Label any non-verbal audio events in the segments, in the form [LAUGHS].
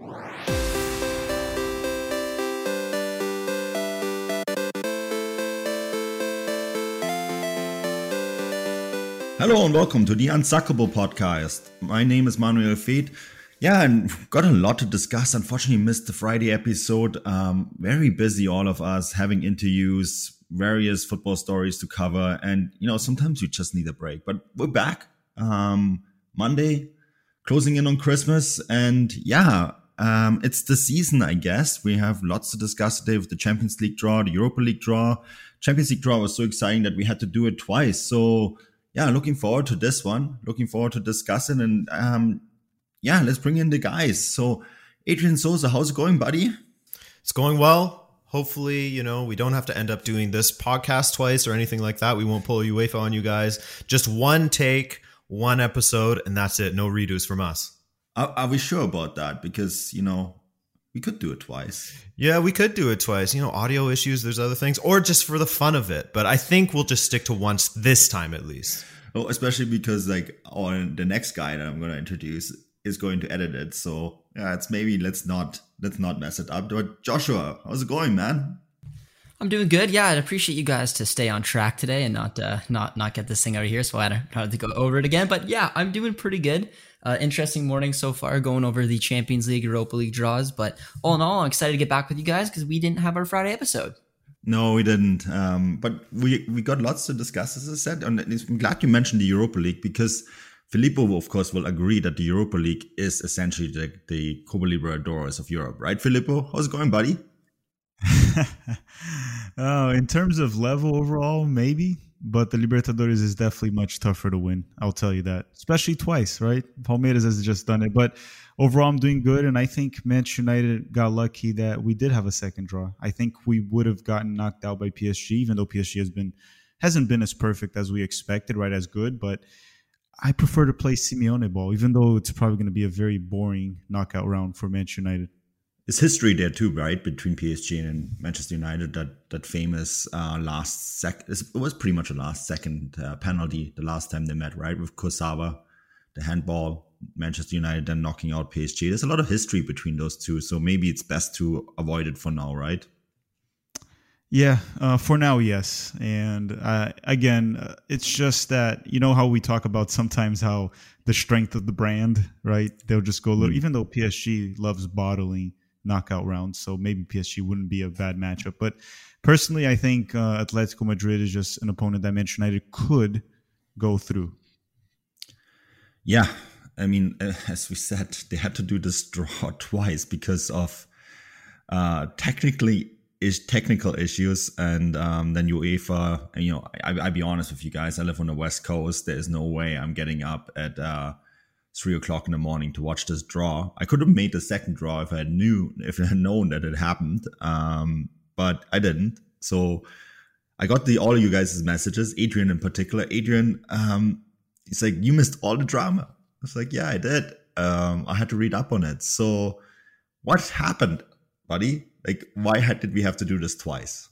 Hello and welcome to the Unsuckable podcast. My name is Manuel Fade. Yeah, and got a lot to discuss. Unfortunately, missed the Friday episode. Um, very busy, all of us, having interviews, various football stories to cover, and you know sometimes you just need a break. But we're back. Um, Monday, closing in on Christmas, and yeah, um, it's the season, I guess. We have lots to discuss today with the Champions League draw, the Europa League draw. Champions League draw was so exciting that we had to do it twice. So yeah, looking forward to this one. Looking forward to discussing and um, yeah, let's bring in the guys. So, Adrian Souza, how's it going, buddy? It's going well. Hopefully, you know, we don't have to end up doing this podcast twice or anything like that. We won't pull UEFA on you guys. Just one take, one episode, and that's it. No redos from us. Are, are we sure about that? Because you know, we could do it twice. Yeah, we could do it twice. You know, audio issues, there's other things, or just for the fun of it. But I think we'll just stick to once this time at least. Oh, especially because like on the next guy that I'm going to introduce is going to edit it. So yeah, it's maybe let's not let's not mess it up. But Joshua, how's it going, man? I'm doing good. Yeah, I'd appreciate you guys to stay on track today and not uh, not not get this thing out of here. So I don't have to go over it again. But yeah, I'm doing pretty good. Uh, interesting morning so far, going over the Champions League, Europa League draws. But all in all, I'm excited to get back with you guys because we didn't have our Friday episode. No, we didn't. Um, but we we got lots to discuss, as I said. And I'm glad you mentioned the Europa League because Filippo, of course, will agree that the Europa League is essentially the, the Copa Libertadores of Europe, right, Filippo? How's it going, buddy? [LAUGHS] oh, in terms of level overall, maybe but the Libertadores is definitely much tougher to win. I'll tell you that, especially twice, right? Palmeiras has just done it, but overall, I'm doing good, and I think Manchester United got lucky that we did have a second draw. I think we would have gotten knocked out by PSG, even though PSG has been hasn't been as perfect as we expected, right? As good, but I prefer to play Simeone ball, even though it's probably going to be a very boring knockout round for Manchester United is history there too, right? Between PSG and Manchester United, that that famous uh, last sec it was pretty much a last second uh, penalty the last time they met, right? With Kurzawa, the handball, Manchester United then knocking out PSG. There's a lot of history between those two, so maybe it's best to avoid it for now, right? Yeah, uh, for now, yes. And uh, again, uh, it's just that you know how we talk about sometimes how the strength of the brand, right? They'll just go a little, mm. even though PSG loves bottling knockout rounds. So maybe PSG wouldn't be a bad matchup. But personally, I think uh, Atletico Madrid is just an opponent that Manchester United could go through. Yeah. I mean, uh, as we said, they had to do this draw [LAUGHS] twice because of uh, technically is technical issues, and um, then UEFA. You know, I, I, be honest with you guys. I live on the West Coast. There is no way I'm getting up at uh, three o'clock in the morning to watch this draw. I could have made the second draw if I knew if I had known that it happened, um, but I didn't. So I got the all of you guys' messages, Adrian in particular. Adrian, um, he's like, "You missed all the drama." I was like, "Yeah, I did. Um, I had to read up on it." So what happened, buddy? Like, why had, did we have to do this twice?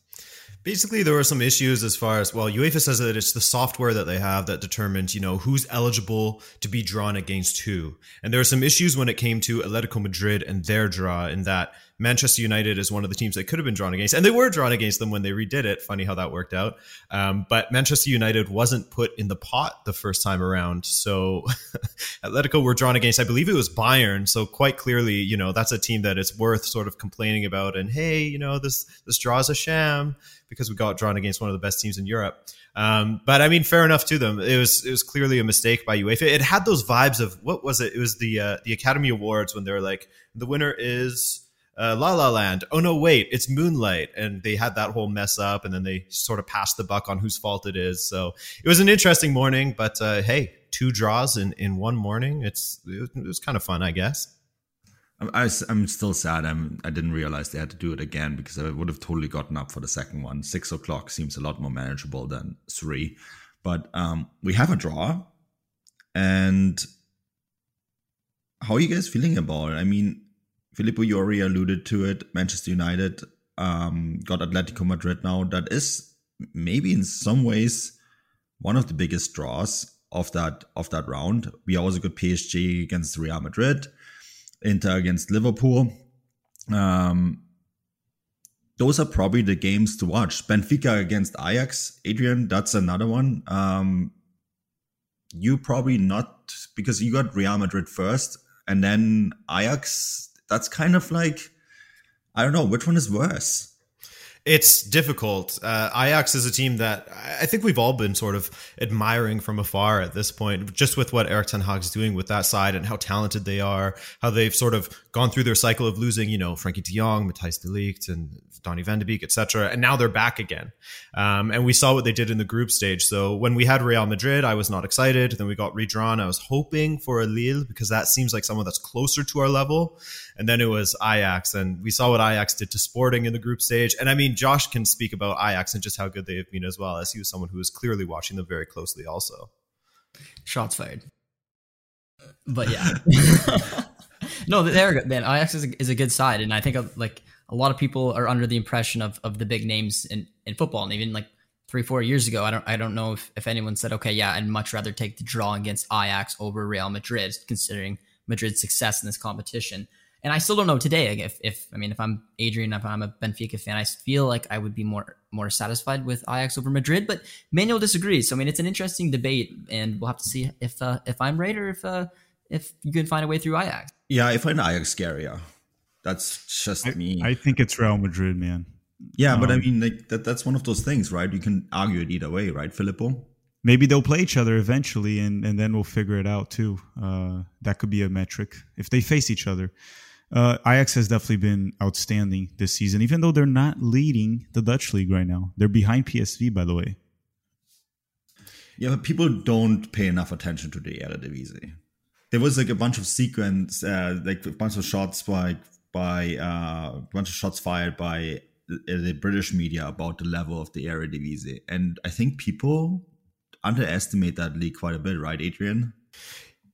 Basically, there were some issues as far as well. UEFA says that it's the software that they have that determines, you know, who's eligible to be drawn against who. And there were some issues when it came to Atletico Madrid and their draw, in that Manchester United is one of the teams that could have been drawn against, and they were drawn against them when they redid it. Funny how that worked out. Um, but Manchester United wasn't put in the pot the first time around, so [LAUGHS] Atletico were drawn against. I believe it was Bayern. So quite clearly, you know, that's a team that it's worth sort of complaining about. And hey, you know, this this draws a sham because we got drawn against one of the best teams in Europe. Um, but I mean, fair enough to them. It was it was clearly a mistake by UEFA. It had those vibes of what was it? It was the uh, the Academy Awards when they were like, the winner is. Uh, La La Land. Oh no, wait, it's Moonlight, and they had that whole mess up, and then they sort of passed the buck on whose fault it is. So it was an interesting morning, but uh, hey, two draws in in one morning. It's it was, it was kind of fun, I guess. I, am still sad. I'm, I didn't realize they had to do it again because I would have totally gotten up for the second one. Six o'clock seems a lot more manageable than three. But um, we have a draw. And how are you guys feeling about it? I mean, Filippo Yori alluded to it. Manchester United um, got Atletico Madrid now. That is maybe in some ways one of the biggest draws of that of that round. We also got PSG against Real Madrid. Inter against Liverpool. Um, those are probably the games to watch. Benfica against Ajax, Adrian, that's another one. Um, you probably not because you got Real Madrid first and then Ajax. That's kind of like, I don't know, which one is worse? It's difficult. Uh, Ajax is a team that I think we've all been sort of admiring from afar at this point, just with what Erik ten Hag's doing with that side and how talented they are, how they've sort of gone through their cycle of losing, you know, Frenkie de Jong, Matthijs de Ligt, and Donny van de Beek, etc. And now they're back again. Um, and we saw what they did in the group stage. So when we had Real Madrid, I was not excited. Then we got redrawn. I was hoping for a Lille because that seems like someone that's closer to our level. And then it was Ajax, and we saw what Ajax did to Sporting in the group stage. And I mean, Josh can speak about Ajax and just how good they have been as well, as he was someone who was clearly watching them very closely, also. Shots fired. But yeah, [LAUGHS] no, they're good, man. Ajax is a, is a good side, and I think uh, like a lot of people are under the impression of of the big names in in football, and even like three four years ago, I don't I don't know if if anyone said, okay, yeah, I'd much rather take the draw against Ajax over Real Madrid, considering Madrid's success in this competition. And I still don't know today if, if I mean if I'm Adrian, if I'm a Benfica fan, I feel like I would be more more satisfied with Ajax over Madrid. But Manuel disagrees. So I mean it's an interesting debate, and we'll have to see if uh, if I'm right or if uh, if you can find a way through Ajax. Yeah, I find Ajax scarier. That's just I, me. I think it's Real Madrid, man. Yeah, um, but I um, mean, like that, that's one of those things, right? You can argue it either way, right, Filippo? Maybe they'll play each other eventually, and, and then we'll figure it out too. Uh, that could be a metric if they face each other. Uh, Ajax has definitely been outstanding this season, even though they're not leading the Dutch league right now. They're behind PSV, by the way. Yeah, but people don't pay enough attention to the Eredivisie. There was like a bunch of sequence, uh, like a bunch of shots by by uh, a bunch of shots fired by the British media about the level of the Eredivisie, and I think people underestimate that league quite a bit, right, Adrian?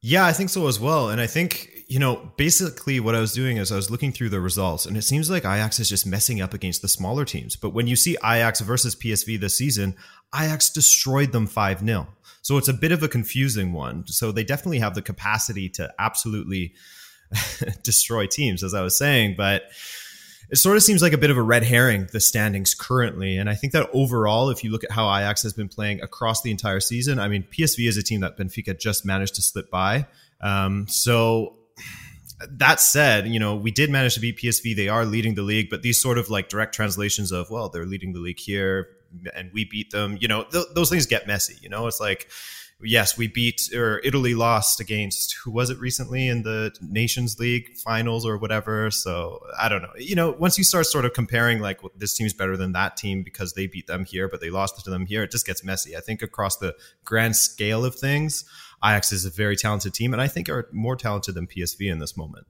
Yeah, I think so as well. And I think, you know, basically what I was doing is I was looking through the results and it seems like Ajax is just messing up against the smaller teams. But when you see Ajax versus PSV this season, Ajax destroyed them 5 0. So it's a bit of a confusing one. So they definitely have the capacity to absolutely [LAUGHS] destroy teams, as I was saying. But it sort of seems like a bit of a red herring, the standings currently. And I think that overall, if you look at how Ajax has been playing across the entire season, I mean, PSV is a team that Benfica just managed to slip by. Um, so that said, you know, we did manage to beat PSV. They are leading the league, but these sort of like direct translations of, well, they're leading the league here and we beat them, you know, th- those things get messy. You know, it's like, yes, we beat or Italy lost against who was it recently in the Nations League finals or whatever. So I don't know. You know, once you start sort of comparing like well, this team's better than that team because they beat them here, but they lost to them here, it just gets messy. I think across the grand scale of things, Ajax is a very talented team, and I think are more talented than PSV in this moment.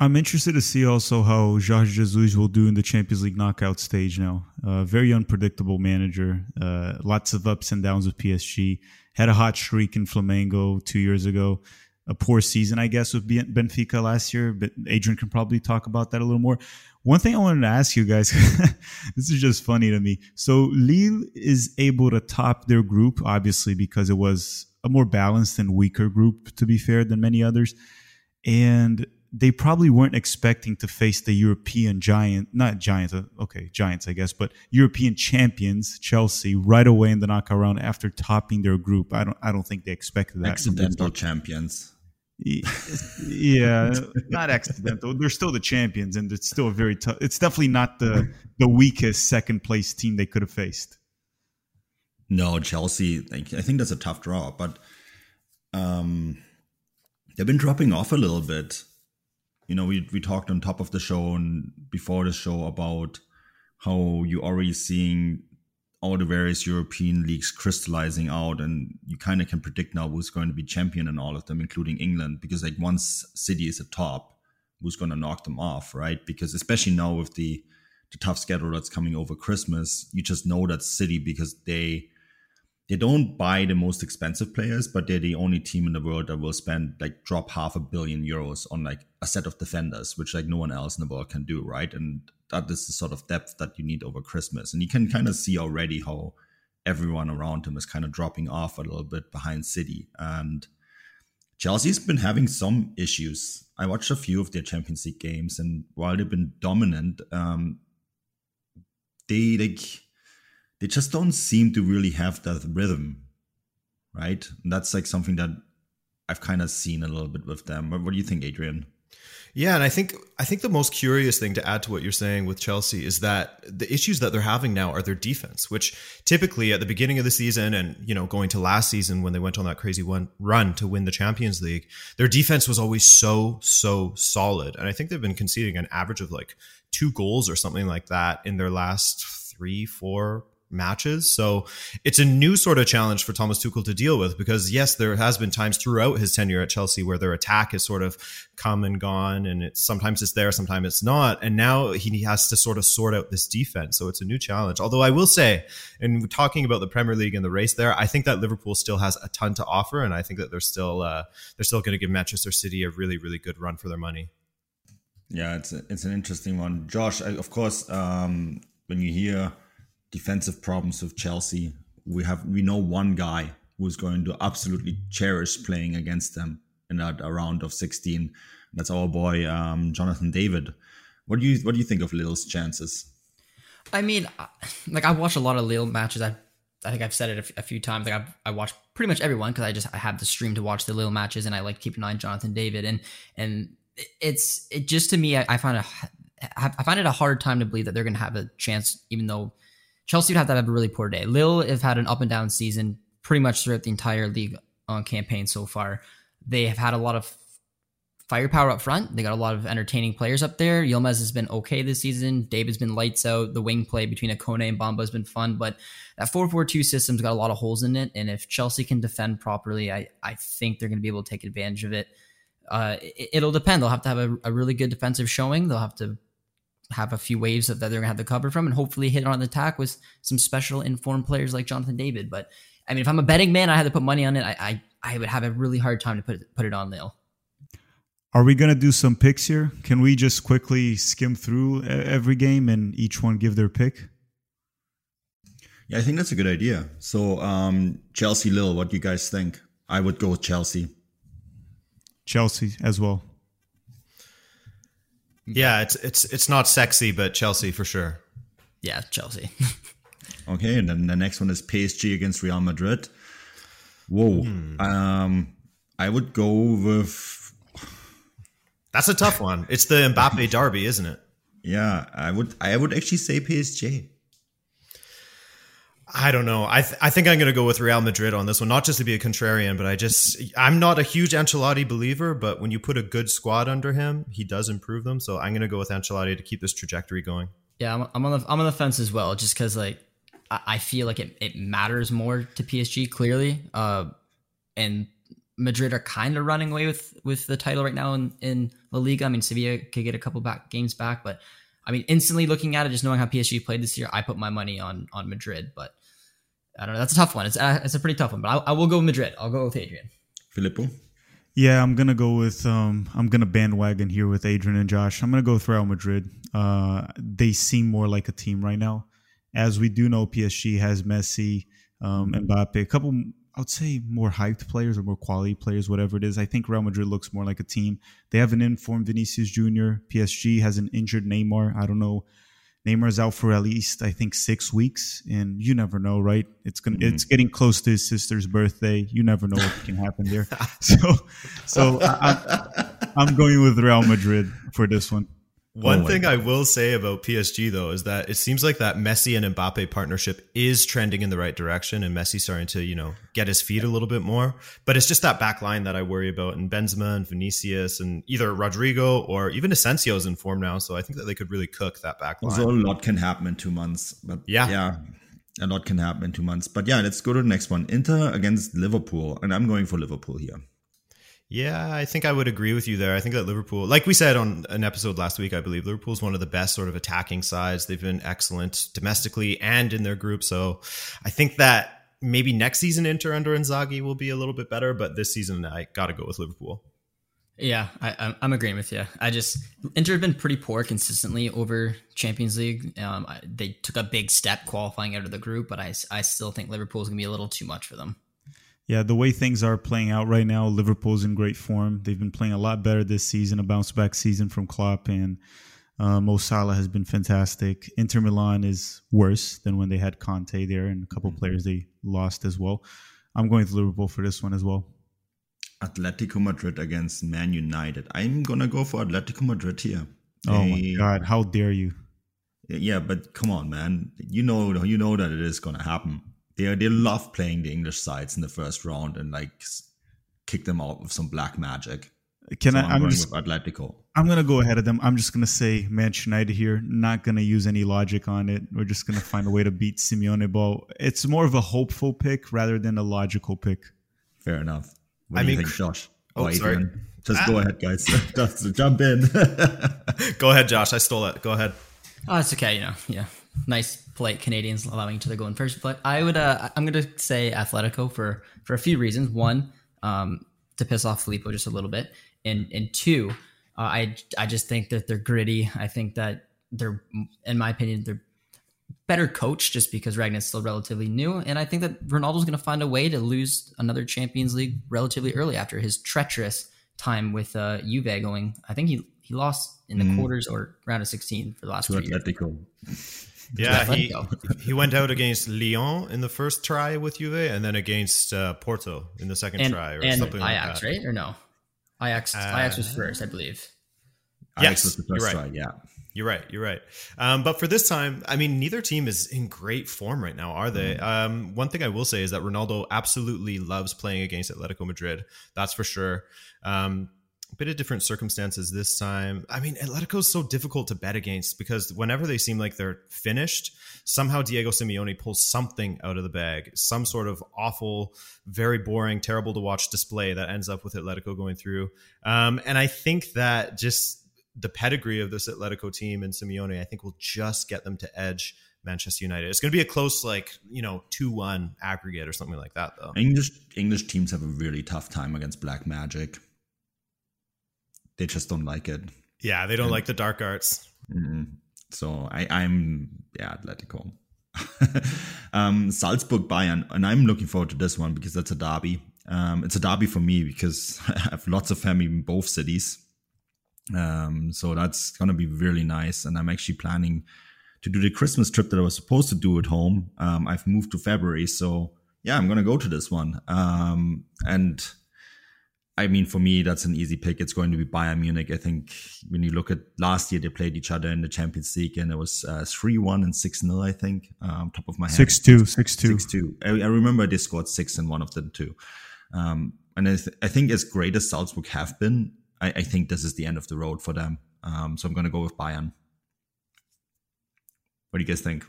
I'm interested to see also how Jorge Jesus will do in the Champions League knockout stage now. Uh, very unpredictable manager, uh, lots of ups and downs with PSG had a hot streak in Flamengo two years ago. A poor season, I guess, with Benfica last year, but Adrian can probably talk about that a little more. One thing I wanted to ask you guys, [LAUGHS] this is just funny to me. So Lille is able to top their group, obviously, because it was a more balanced and weaker group, to be fair, than many others. And they probably weren't expecting to face the European giant, not giants, uh, okay, giants, I guess, but European champions, Chelsea, right away in the knockout round after topping their group. I don't, I don't think they expected that. Accidental champions. Yeah, not accidental. They're still the champions, and it's still a very tough. It's definitely not the the weakest second place team they could have faced. No, Chelsea. I think that's a tough draw, but um, they've been dropping off a little bit. You know, we we talked on top of the show and before the show about how you are already seeing all the various European leagues crystallizing out, and you kind of can predict now who's going to be champion in all of them, including England, because like once City is at top, who's going to knock them off, right? Because especially now with the the tough schedule that's coming over Christmas, you just know that City because they they don't buy the most expensive players, but they're the only team in the world that will spend like drop half a billion euros on like a set of defenders, which like no one else in the world can do, right? And that is the sort of depth that you need over Christmas. And you can kind of see already how everyone around him is kind of dropping off a little bit behind City. And Chelsea's been having some issues. I watched a few of their Champions League games, and while they've been dominant, um, they like they just don't seem to really have that rhythm, right? And that's like something that I've kind of seen a little bit with them. What do you think, Adrian? Yeah, and I think I think the most curious thing to add to what you're saying with Chelsea is that the issues that they're having now are their defense, which typically at the beginning of the season and you know going to last season when they went on that crazy one run to win the Champions League, their defense was always so so solid, and I think they've been conceding an average of like two goals or something like that in their last three four matches. So it's a new sort of challenge for Thomas Tuchel to deal with because yes, there has been times throughout his tenure at Chelsea where their attack has sort of come and gone and it's sometimes it's there, sometimes it's not. And now he has to sort of sort out this defense. So it's a new challenge. Although I will say, in talking about the Premier League and the race there, I think that Liverpool still has a ton to offer. And I think that they're still, uh, they're still going to give Manchester City a really, really good run for their money. Yeah, it's a, it's an interesting one. Josh, of course, um, when you hear defensive problems with Chelsea. We have we know one guy who's going to absolutely cherish playing against them in that round of 16. That's our boy um, Jonathan David. What do you what do you think of Lille's chances? I mean, like I watch a lot of Lille matches. I I think I've said it a, few times. Like I've, I watch pretty much everyone because I just I have the stream to watch the Lille matches, and I like keeping an eye on Jonathan David. And and it's it just to me, I, I find a I find it a hard time to believe that they're going to have a chance, even though Chelsea would have to have a really poor day. Lille have had an up and down season pretty much throughout the entire Ligue 1 campaign so far. They have had a lot of firepower up front. They got a lot of entertaining players up there. Yilmaz has been okay this season. David's been lights out. The wing play between Ikoné and Bamba has been fun, but that 4-4-2 system's got a lot of holes in it. And if Chelsea can defend properly, I, I think they're going to be able to take advantage of it. Uh, it will depend. They'll have to have a, a really good defensive showing. They'll have to have a few waves that they're going to have to cover from and hopefully hit on the attack with some special informed players like Jonathan David. But I mean, if I'm a betting man, I had to put money on it. I I, I would have a really hard time to put it, put it on Lille. Are we going to do some picks here? Can we just quickly skim through every game and each one give their pick? Yeah, I think that's a good idea. So, um, Chelsea Lille, what do you guys think? I would go with Chelsea. Chelsea as well. Yeah, it's it's it's not sexy, but Chelsea for sure. Yeah, Chelsea. [LAUGHS] okay, and then the next one is PSG against Real Madrid. Whoa. Hmm. Um, I would go with. That's a tough one. It's the Mbappe derby, isn't it? [LAUGHS] Yeah, I would. I would actually say PSG. I don't know. I th- I think I'm going to go with Real Madrid on this one, not just to be a contrarian, but I just I'm not a huge Ancelotti believer, but when you put a good squad under him, he does improve them. So I'm going to go with Ancelotti to keep this trajectory going. Yeah, I'm, I'm on the I'm on the fence as well, just because like I, I, feel like it, it matters more to PSG clearly, uh, and Madrid are kind of running away with with the title right now in in La Liga. I mean, Sevilla could get a couple back games back, but I mean, instantly looking at it, just knowing how PSG played this year, I put my money on on Madrid, but I don't know. That's a tough one. It's uh, it's a pretty tough one, but I, I will go with Madrid. I'll go with Adrian. Filippo. Yeah, I'm gonna go with um, I'm gonna bandwagon here with Adrian and Josh. I'm gonna go with Real Madrid. Uh, they seem more like a team right now, as we do know PSG has Messi, um, Mbappe, a couple I would say more hyped players or more quality players, whatever it is. I think Real Madrid looks more like a team. They have an informed Vinicius Junior. PSG has an injured Neymar. I don't know. Neymar's out for at least I think six weeks, and you never know, right? It's gonna mm-hmm. it's getting close to his sister's birthday. You never know what can happen there. [LAUGHS] So, so I, I'm going with Real Madrid for this one. One thing I will say about PSG though is that it seems like that Messi and Mbappe partnership is trending in the right direction, and Messi starting to you know get his feet a little bit more. But it's just that back line that I worry about, and Benzema and Vinicius, and either Rodrigo or even Asensio is in form now, so I think that they could really cook that back line. Also, a lot can happen in two months, but yeah, yeah, a lot can happen in two months. But yeah, let's go to the next one: Inter against Liverpool, and I'm going for Liverpool here. Yeah, I think I would agree with you there. I think that Liverpool, like we said on an episode last week, I believe Liverpool's one of the best sort of attacking sides. They've been excellent domestically and in their group. So I think that maybe next season Inter under Inzaghi will be a little bit better, but this season I got to go with Liverpool. Yeah, I, am agreeing with you. I just Inter have been pretty poor consistently over Champions League. Um, they took a big step qualifying out of the group, but I, I still think Liverpool's gonna be a little too much for them. Yeah, the way things are playing out right now, Liverpool's in great form. They've been playing a lot better this season, a bounce back season from Klopp, and uh, Mo Salah has been fantastic. Inter Milan is worse than when they had Conte there, and a couple mm-hmm. players they lost as well. I'm going to Liverpool for this one as well. Atletico Madrid against Man United. I'm gonna go for Atletico Madrid here. Oh my god, how dare you! Yeah, but come on, man. You know, you know that it is gonna happen they they love playing the English sides in the first round and like kick them out with some black magic. Can so I? I'm, I'm just Atletico. I'm gonna go ahead of them. I'm just gonna say Manchester United here. Not gonna use any logic on it. We're just gonna find a way to beat Simeone. Ball. it's more of a hopeful pick rather than a logical pick. Fair enough. What I do mean, you think, Josh? Oh, oh sorry. Just ah. go ahead, guys. [LAUGHS] just jump in. [LAUGHS] go ahead, Josh. I stole it. Go ahead. Oh, it's okay. You know, yeah nice, polite Canadians allowing each other to go in first. But I would, uh, I'm going to say Atletico for for a few reasons. One, um, to piss off Filippo just a little bit, and and two, uh, I I just think that they're gritty. I think that they're, in my opinion, they're better coached just because Rangnick's still relatively new, and I think that Ronaldo's going to find a way to lose another Champions League relatively early after his treacherous time with uh, Juve going. I think he he lost in the mm. quarters or round of 16 for the last two Atletico. Years. Yeah, he, [LAUGHS] he went out against Lyon in the first try with Juve, and then against uh, Porto in the second and, try, or something. and something Ajax, like right? Or no? Ajax, uh, Ajax was first, I believe. Ajax yes, was the first right. try. Yeah, you're right. You're right. Um, but for this time, I mean, neither team is in great form right now, are they? Mm. Um, one thing I will say is that Ronaldo absolutely loves playing against Atletico Madrid. That's for sure. Um, bit of different circumstances this time. I mean, Atletico is so difficult to bet against because whenever they seem like they're finished, somehow Diego Simeone pulls something out of the bag, some sort of awful, very boring, terrible to watch display that ends up with Atletico going through. Um, and I think that just the pedigree of this Atletico team and Simeone, I think will just get them to edge Manchester United. It's going to be a close, like you know, two one aggregate or something like that, though. English English teams have a really tough time against Black Magic they just don't like it. Yeah, they don't and, like the dark arts. Mm-hmm. So I, I'm yeah, Atletico. [LAUGHS] um, Salzburg Bayern, and I'm looking forward to this one because that's a derby. Um, it's a derby for me because [LAUGHS] I have lots of family in both cities. Um, so that's gonna be really nice, and I'm actually planning to do the Christmas trip that I was supposed to do at home. Um, I've moved to February, so yeah, I'm gonna go to this one. Um, and I mean, for me, that's an easy pick. It's going to be Bayern Munich. I think when you look at last year, they played each other in the Champions League, and it was uh, three one and six 0 I think, um, top of my head. Six two, six two, six two. I, I remember they scored six in one of them too. Um, and I, th- I, think as great as Salzburg have been, I, I, think this is the end of the road for them. Um, so I'm going to go with Bayern. What do you guys think?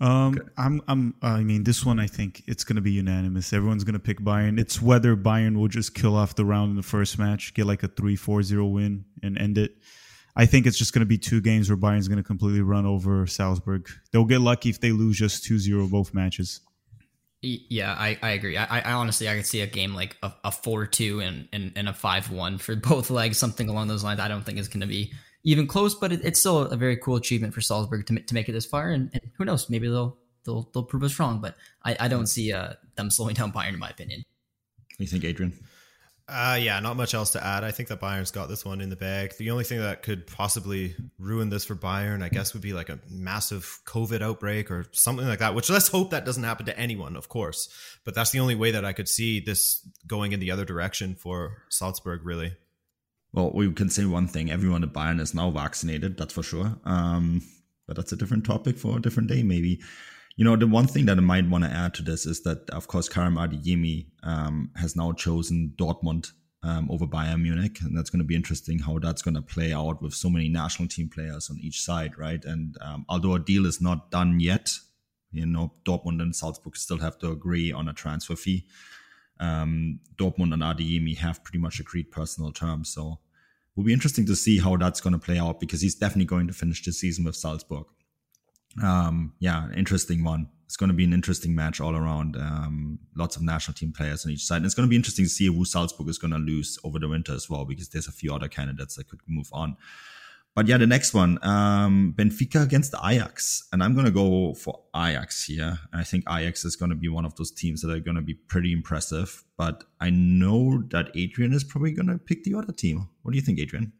Um, okay. I'm, I'm, I mean, this one, I think it's going to be unanimous. Everyone's going to pick Bayern. It's whether Bayern will just kill off the round in the first match, get like a 3 4 0 win and end it. I think it's just going to be two games where Bayern's going to completely run over Salzburg. They'll get lucky if they lose just 2 0 both matches. Yeah, I, I agree. I, I honestly I could see a game like a, a four two and, and, and a five one for [LAUGHS] both legs, something along those lines. I don't think it's going to be even close, but it, it's still a very cool achievement for Salzburg to, to make it this far. And, and who knows, maybe they'll they'll they'll prove us wrong. But I, I don't see uh, them slowing down Bayern, in my opinion. What do you think, Adrian? Uh, yeah, not much else to add. I think that Bayern's got this one in the bag. The only thing that could possibly ruin this for Bayern, I guess, would be like a massive COVID outbreak or something like that. Which let's hope that doesn't happen to anyone, of course. But that's the only way that I could see this going in the other direction for Salzburg, really. Well, we can say one thing: everyone at Bayern is now vaccinated. That's for sure. Um, but that's a different topic for a different day, maybe. You know, the one thing that I might want to add to this is that, of course, Karim Adeyemi um, has now chosen Dortmund um, over Bayern Munich, and that's going to be interesting how that's going to play out with so many national team players on each side, right? And um, although a deal is not done yet, you know, Dortmund and Salzburg still have to agree on a transfer fee. Um, Dortmund and Adeyemi have pretty much agreed personal terms, so it will be interesting to see how that's going to play out because he's definitely going to finish the season with Salzburg um, yeah, interesting one. It's going to be an interesting match all around. Um, lots of national team players on each side. And it's going to be interesting to see who Salzburg is going to lose over the winter as well, because there's a few other candidates that could move on. But yeah, the next one, um, Benfica against Ajax. And I'm to go for Ajax here. I think Ajax is to be one of those teams that are to be pretty impressive. But I know that Adrian is probably to pick the other team. What do you think, Adrian?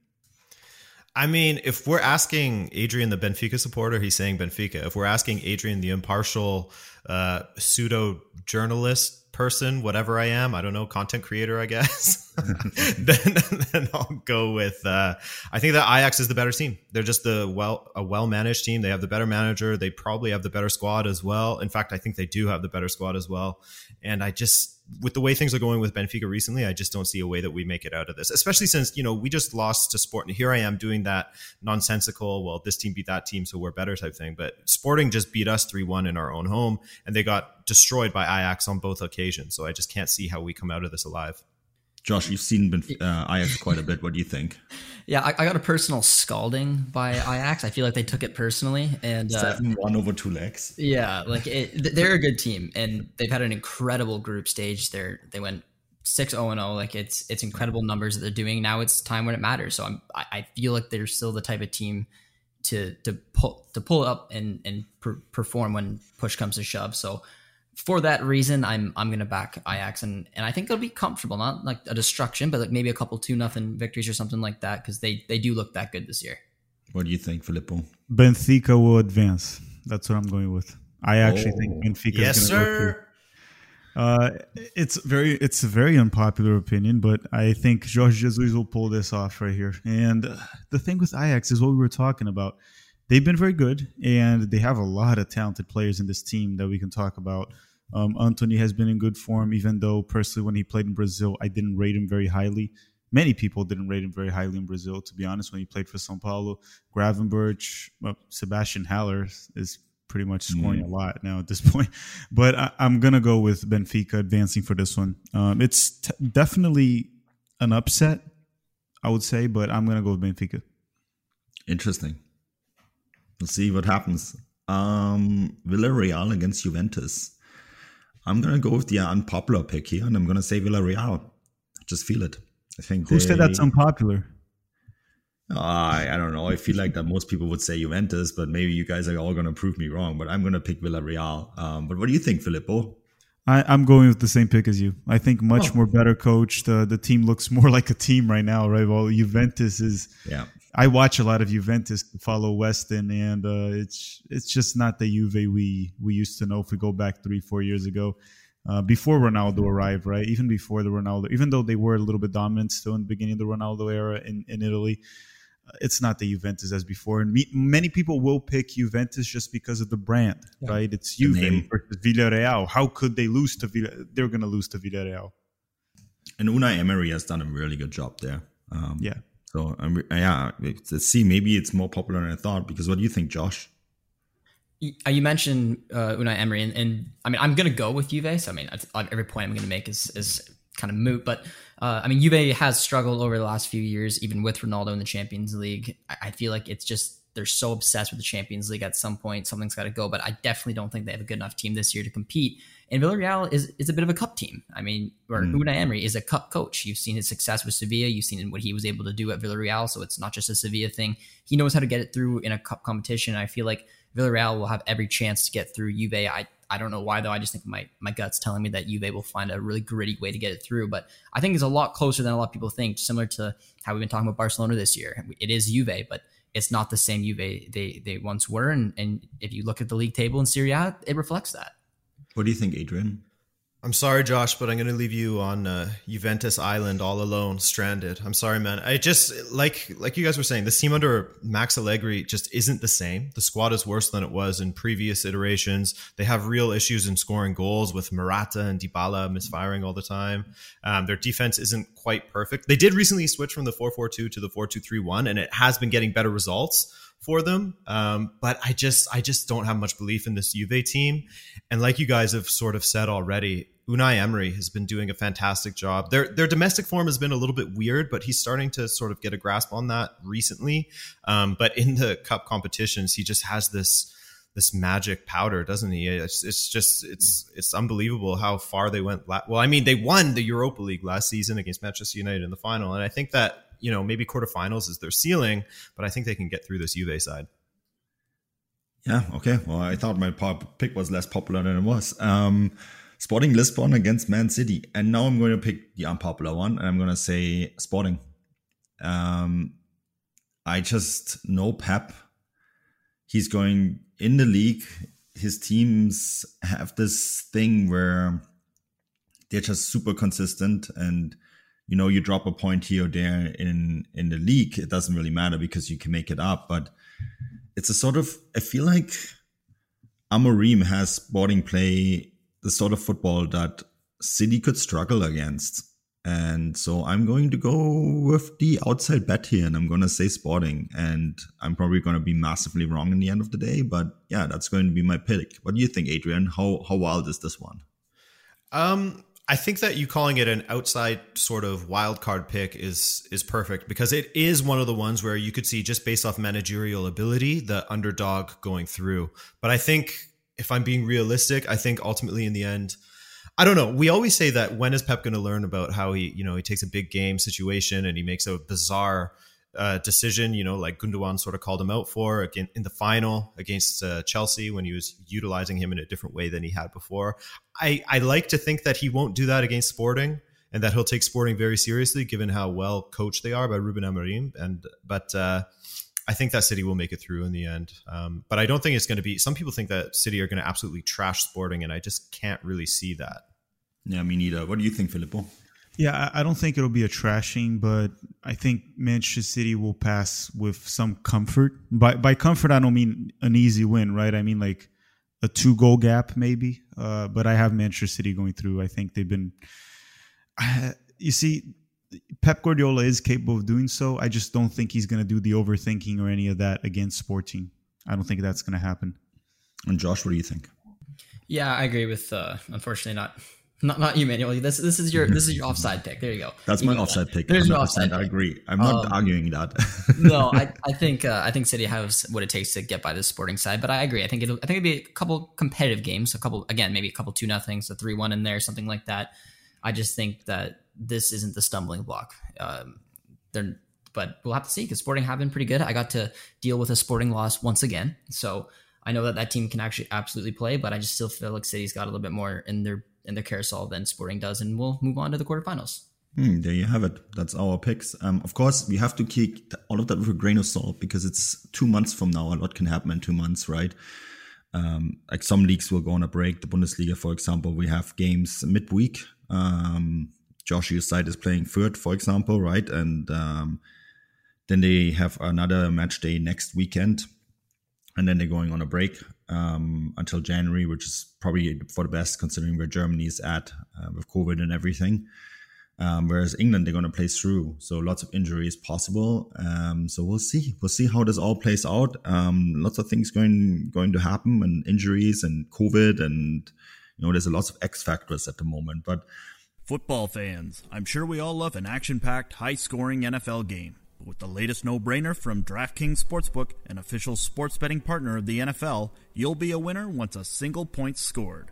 I mean, if we're asking Adrian, the Benfica supporter, he's saying Benfica. If we're asking Adrian, the impartial uh, pseudo journalist person, whatever I am, I don't know, content creator, I guess, [LAUGHS] [LAUGHS] then, then I'll go with. Uh, I think that Ajax is the better team. They're just the well a well managed team. They have the better manager. They probably have the better squad as well. In fact, I think they do have the better squad as well. And I just with the way things are going with Benfica recently, I just don't see a way that we make it out of this. Especially since you know we just lost to Sport, and here I am doing that nonsensical. Well, this team beat that team, so we're better type thing. But Sporting just beat us three one in our own home, and they got destroyed by Ajax on both occasions. So I just can't see how we come out of this alive. Josh, you've seen uh, Ajax quite a bit. What do you think? [LAUGHS] Yeah, I, I, got a personal scalding by Ajax. I feel like they took it personally, and uh, seven one over two legs. Yeah, like it, they're a good team, and they've had an incredible group stage. They're they went six zero oh and zero. Like it's it's incredible numbers that they're doing. Now it's time when it matters. So I'm I, I feel like they're still the type of team to to pull to pull up and and per, perform when push comes to shove. So for that reason, I'm I'm gonna back Ajax and and I think they'll be comfortable, not like a destruction, but like maybe a couple two nothing victories or something like that because they they do look that good this year. What do you think, Filippo? Benfica will advance. That's what I'm going with. I actually oh. think Benfica yes, is going to go uh, it's very it's a very unpopular opinion, but I think Jorge Jesus will pull this off right here. And uh, the thing with Ajax is what we were talking about. They've been very good, and they have a lot of talented players in this team that we can talk about. Um, Antony has been in good form, even though personally, when he played in Brazil, I didn't rate him very highly. Many people didn't rate him very highly in Brazil, to be honest, when he played for Sao Paulo. Gravenberch, well, Sebastian Haller is pretty much scoring mm. a lot now at this [LAUGHS] point. But I, am going to go with Benfica advancing for this one. Um, it's t- definitely an upset, I would say, but I'm going to go with Benfica. Interesting. We'll see what happens. Um, Villarreal against Juventus. I'm gonna go with the unpopular pick here, and I'm gonna say Villarreal. I just feel it. I think. Who they, said that's unpopular? Uh, I, I don't know. I feel like that most people would say Juventus, but maybe you guys are all gonna prove me wrong. But I'm gonna pick Villarreal. Um, but what do you think, Filippo? I, am going with the same pick as you. I think much oh. more better coached. Uh, the team looks [LAUGHS] more like a team right now, right? Well, Juventus is. Yeah. I watch a lot of Juventus follow Weston, and uh, it's it's just not the Juve we we used to know. If we go back three four years ago, uh, before Ronaldo arrived, right? Even before the Ronaldo, even though they were a little bit dominant still in the beginning of the Ronaldo era in in Italy, it's not the Juventus as before. And me, many people will pick Juventus just because of the brand, yeah. right? It's Juve versus Villarreal. How could they lose to Villa? They're going to lose to Villarreal. And Unai Emery has done a really good job there. Um, yeah. So um, yeah, let's see. Maybe it's more popular than I thought. Because what do you think, Josh? Uh, you mentioned uh, Unai Emery, and, and, I mean, I'm going to go with Juve. So I mean, every point I'm going to make is is kind of moot. But uh, I mean, Juve has struggled over the last few years, even with Ronaldo in the Champions League. I, I feel like it's just they're so obsessed with the Champions League. At some point, something's got to go. But I definitely don't think they have a good enough team this year to compete. And Villarreal is is a bit of a cup team. I mean, or mm. Unai Emery is a cup coach. You've seen his success with Sevilla. You've seen what he was able to do at Villarreal. So it's not just a Sevilla thing. He knows how to get it through in a cup competition. I feel like Villarreal will have every chance to get through Juve. I I don't know why though. I just think my my gut's telling me that Juve will find a really gritty way to get it through. But I think it's a lot closer than a lot of people think. Similar to how we've been talking about Barcelona this year. It is Juve, but it's not the same Juve they they once were. And and if you look at the league table in Serie A, it reflects that. What do you think, Adrian? I'm sorry, Josh, but I'm going to leave you on uh, Juventus Island all alone, stranded. I'm sorry, man. I just like like you guys were saying, this team under Max Allegri just isn't the same. The squad is worse than it was in previous iterations. They have real issues in scoring goals with Morata and Dybala misfiring all the time. Um, their defense isn't quite perfect. They did recently switch from the 4-4-2 to the 4-2-3-1, and it has been getting better results for them. Um, but I just I just don't have much belief in this Juve team. And like you guys have sort of said already, Unai Emery has been doing a fantastic job. Their their domestic form has been a little bit weird, but he's starting to sort of get a grasp on that recently. Um, but in the cup competitions, he just has this this magic powder, doesn't he? It's, it's just it's it's unbelievable how far they went. La- well, I mean, they won the Europa League last season against Manchester United in the final, and I think that you know maybe quarterfinals is their ceiling, but I think they can get through this Juve side. Yeah. Okay. Well, I thought my pop pick was less popular than it was. Um, Sporting Lisbon against Man City, and now I'm going to pick the unpopular one, and I'm going to say Sporting. Um, I just know Pep. He's going in the league. His teams have this thing where they're just super consistent and you know you drop a point here or there in in the league it doesn't really matter because you can make it up but it's a sort of i feel like amorim has sporting play the sort of football that city could struggle against. And so i'm going to go with the outside bet here and i'm going to say sporting. And i'm probably going to be massively wrong in the end of the day but yeah that's going to be my pick. What do you think adrian? How how wild is this one? Um I think that you calling it an outside sort of wild card pick is is perfect because it is one of the ones where you could see just based off managerial ability the underdog going through. But I think if I'm being realistic, I think ultimately in the end, I don't know. We always say that when is Pep going to learn about how he, you know, he takes a big game situation and he makes a bizarre uh, decision, you know, like Gundogan sort of called him out for again in the final against uh, Chelsea when he was utilizing him in a different way than he had before. I, I like to think that he won't do that against Sporting and that he'll take Sporting very seriously, given how well coached they are by Ruben Amorim. And but uh, I think that City will make it through in the end. Um, but I don't think it's going to be. Some people think that City are going to absolutely trash Sporting, and I just can't really see that. Yeah, me neither. What do you think, Filippo? Yeah, I don't think it'll be a trashing, but I think Manchester City will pass with some comfort. By by comfort, I don't mean an easy win, right? I mean like a two goal gap, maybe. Uh, but I have Manchester City going through. I think they've been. Uh, you see, Pep Guardiola is capable of doing so. I just don't think he's going to do the overthinking or any of that against Sporting. I don't think that's going to happen. And Josh, what do you think? Yeah, I agree with. Uh, unfortunately, not not not you, Manuel. This this is your this is your offside pick. There you go. That's you my offside that. pick. There's no offside. I agree. I'm not um, arguing that. [LAUGHS] no, I, I think uh, I think City has what it takes to get by the Sporting side, but I agree. I think it'll I think it'd be a couple competitive games, a couple again maybe a couple two nothings, a three one in there, something like that. I just think that this isn't the stumbling block. Um, they're but we'll have to see because Sporting have been pretty good. I got to deal with a Sporting loss once again, so I know that that team can actually absolutely play, but I just still feel like City's got a little bit more in their in their carousel than Sporting does, and we'll move on to the quarterfinals. Hmm, there you have it. That's our picks. Um, of course, we have to keep all of that with a grain of salt because it's two months from now. A lot can happen in two months, right? Um, like some leagues will go on a break. The Bundesliga, for example, we have games midweek. Um, Josh's side is playing third, for example, right? And um, then they have another match day next weekend and then they're going on a break um, until January, which is probably for the best considering where Germany is at uh, with COVID and everything. Um, whereas England, they're going to play through, so lots of injuries possible. Um, so we'll see. We'll see how this all plays out. Um, lots of things going going to happen, and injuries and COVID, and you know, there's a lots of X factors at the moment. But football fans, I'm sure we all love an action-packed, high-scoring NFL game. With the latest no brainer from DraftKings Sportsbook, an official sports betting partner of the NFL, you'll be a winner once a single point's scored.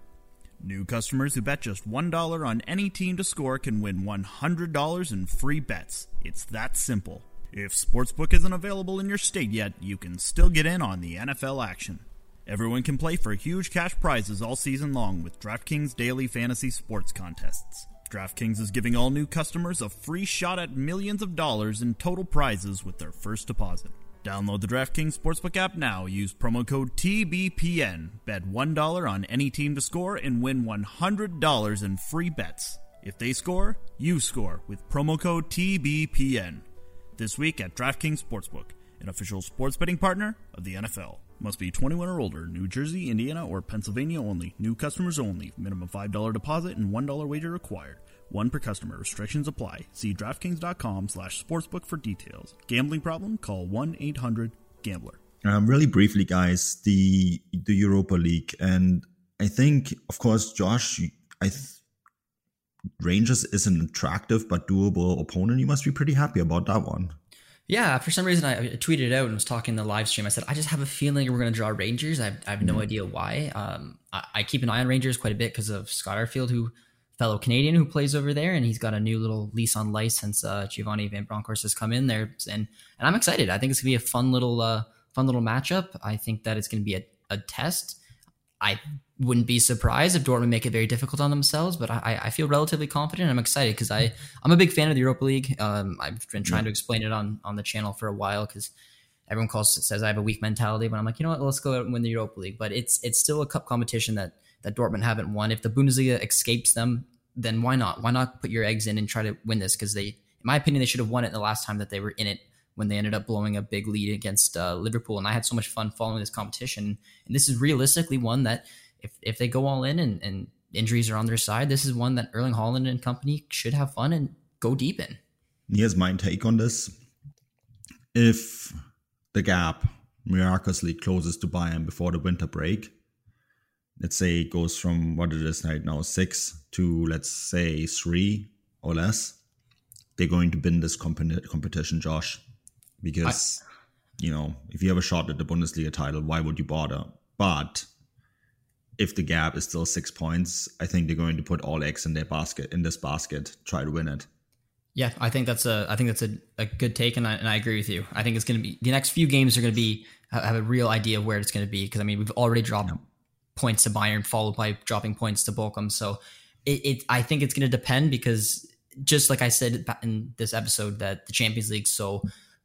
New customers who bet just $1 on any team to score can win $100 in free bets. It's that simple. If Sportsbook isn't available in your state yet, you can still get in on the NFL action. Everyone can play for huge cash prizes all season long with DraftKings daily fantasy sports contests. DraftKings is giving all new customers a free shot at millions of dollars in total prizes with their first deposit. Download the DraftKings Sportsbook app now. Use promo code TBPN. Bet $1 on any team to score and win $100 in free bets. If they score, you score with promo code TBPN. This week at DraftKings Sportsbook, an official sports betting partner of the NFL. Must be 21 or older. New Jersey, Indiana, or Pennsylvania only. New customers only. Minimum $5 deposit and $1 wager required. One per customer. Restrictions apply. See DraftKings.com slash sportsbook for details. Gambling problem? Call 1-800-GAMBLER. Um, really briefly, guys, the the Europa League, and I think, of course, Josh, I th- Rangers is an attractive but doable opponent. You must be pretty happy about that one. Yeah, for some reason I tweeted it out and was talking in the live stream. I said I just have a feeling we're going to draw Rangers. I have, I have no mm-hmm. idea why. Um, I, I, keep an eye on Rangers quite a bit because of Scott Arfield, who fellow Canadian who plays over there, and he's got a new little lease on life since uh, Giovanni Van Bronckhorst has come in there, and and I'm excited. I think it's gonna be a fun little uh, fun little matchup. I think that it's gonna be a, a test. I wouldn't be surprised if Dortmund make it very difficult on themselves, but I, I feel relatively confident. I'm excited because I I'm a big fan of the Europa League. Um, I've been trying to explain it on on the channel for a while because everyone calls says I have a weak mentality, but I'm like, you know what, let's go out and win the Europa League. But it's it's still a cup competition that that Dortmund haven't won. If the Bundesliga escapes them, then why not? Why not put your eggs in and try to win this? Because they, in my opinion, they should have won it the last time that they were in it when they ended up blowing a big lead against uh, Liverpool. And I had so much fun following this competition. And this is realistically one that if if they go all in and, and injuries are on their side, this is one that Erling Haaland and company should have fun and go deep in. Here's my take on this. If the gap miraculously closes to Bayern before the winter break, let's say it goes from what it is right now, six to let's say three or less, they're going to win this comp- competition, Josh. Because, I, you know, if you have a shot at the Bundesliga title, why would you bother? But if the gap is still six points, I think they're going to put all eggs in their basket in this basket, try to win it. Yeah, I think that's a I think that's a, a good take, and I, and I agree with you. I think it's going to be the next few games are going to be have a real idea of where it's going to be because I mean we've already dropped yeah. points to Bayern, followed by dropping points to Bochum. So it, it I think it's going to depend because just like I said in this episode that the Champions League so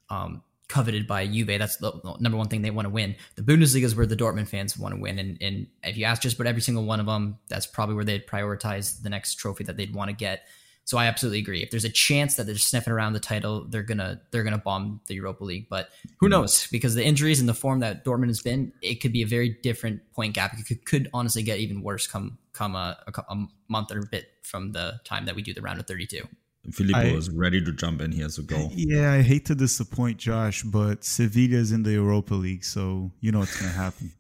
um, coveted by Juve. That's the number one thing they want to win. The Bundesliga is where the Dortmund fans want to win, and, and if you ask just about every single one of them, that's probably where they'd prioritize the next trophy that they'd want to get. So I absolutely agree. If there's a chance that they're sniffing around the title, they're gonna they're gonna bomb the Europa League. But who knows? Because the injuries and the form that Dortmund has been, it could be a very different point gap. It could, could honestly get even worse come come a, a, a month or a bit from the time that we do the round of 32. Filippo is ready to jump in here, a goal. Yeah, I hate to disappoint Josh, but Sevilla is in the Europa League, so you know what's going to happen.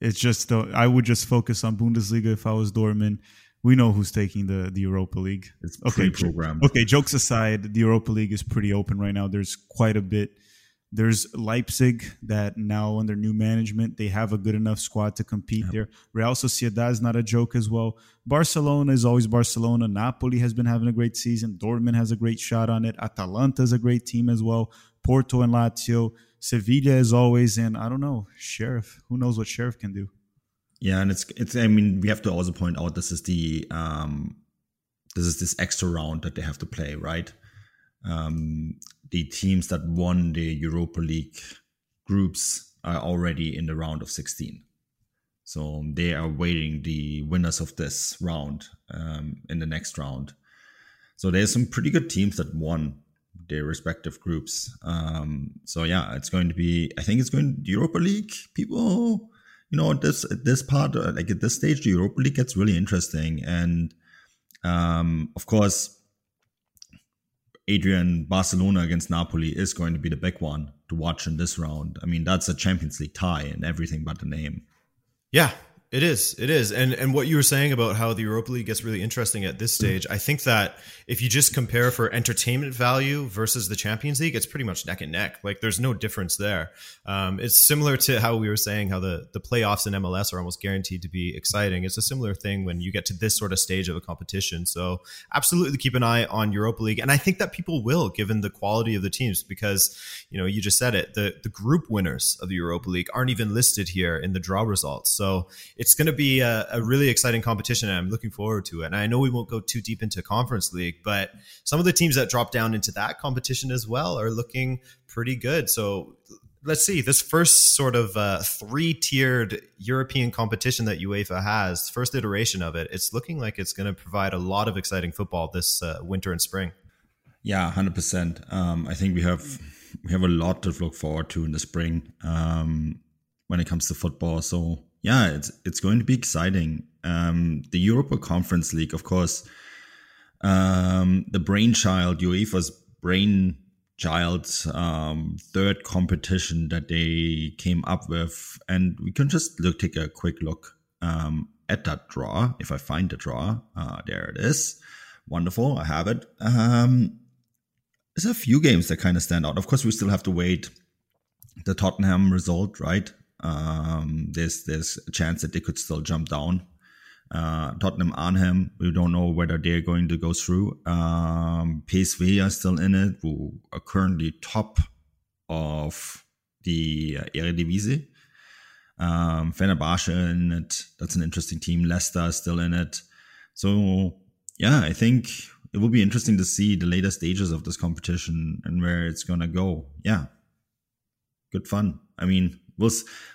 It's just uh, I would just focus on Bundesliga if I was Dortmund. We know who's taking the the Europa League. It's okay. Programmed. Okay, jokes aside, the Europa League is pretty open right now. There's quite a bit there's Leipzig that now under new management they have a good enough squad to compete yep. there. Real Sociedad is not a joke as well. Barcelona is always Barcelona. Napoli has been having a great season. Dortmund has a great shot on it. Atalanta is a great team as well. Porto and Lazio. Sevilla is always, and I don't know, Sheriff. Who knows what Sheriff can do? Yeah, and it's it's. I mean, we have to also point out this is the um, this is this extra round that they have to play, right? Um, the teams that won the Europa League groups are already in the round of 16. So they are waiting the winners of this round um, in the next round. So there's some pretty good teams that won their respective groups. Um, so yeah, it's going to be. I think it's going Europa League. People, you know, this this part, uh, like at this stage, the Europa League gets really interesting, and um, of course, Adrian Barcelona against Napoli is going to be the big one to watch in this round. I mean, that's a Champions League tie and everything but the name. Yeah, It is. It is. And and what you were saying about how the Europa League gets really interesting at this stage, I think that if you just compare for entertainment value versus the Champions League, it's pretty much neck and neck. Like there's no difference there. Um, it's similar to how we were saying how the the playoffs in MLS are almost guaranteed to be exciting. It's a similar thing when you get to this sort of stage of a competition. So absolutely keep an eye on Europa League, and I think that people will, given the quality of the teams, because you know you just said it. The the group winners of the Europa League aren't even listed here in the draw results. So it's going to be a, a, really exciting competition, and I'm looking forward to it. And I know we won't go too deep into Conference League, but some of the teams that drop down into that competition as well are looking pretty good. So let's see this first sort of uh, three-tiered European competition that UEFA has, first iteration of it. It's looking like it's going to provide a lot of exciting football this uh, winter and spring. Yeah, hundred percent. Um, I think we have we have a lot to look forward to in the spring um, when it comes to football. So yeah, it's it's going to be exciting. Um, the Europa Conference League, of course, um, the brainchild, UEFA's brainchild, um, third competition that they came up with, and we can just look take a quick look um, at that draw. If I find the draw, uh, there it is. Wonderful, I have it. Um, there's a few games that kind of stand out. Of course, we still have to wait the Tottenham result, right? Um, there's there's a chance that they could still jump down. Uh, Tottenham Arnhem, we don't know whether they're going to go through. Um, PSV are still in it, who are currently top of the uh, Eredivisie. Um, Fenerbahce in it. That's an interesting team. Leicester is still in it. So yeah, I think it will be interesting to see the later stages of this competition and where it's gonna go. Yeah, good fun. I mean, we'll.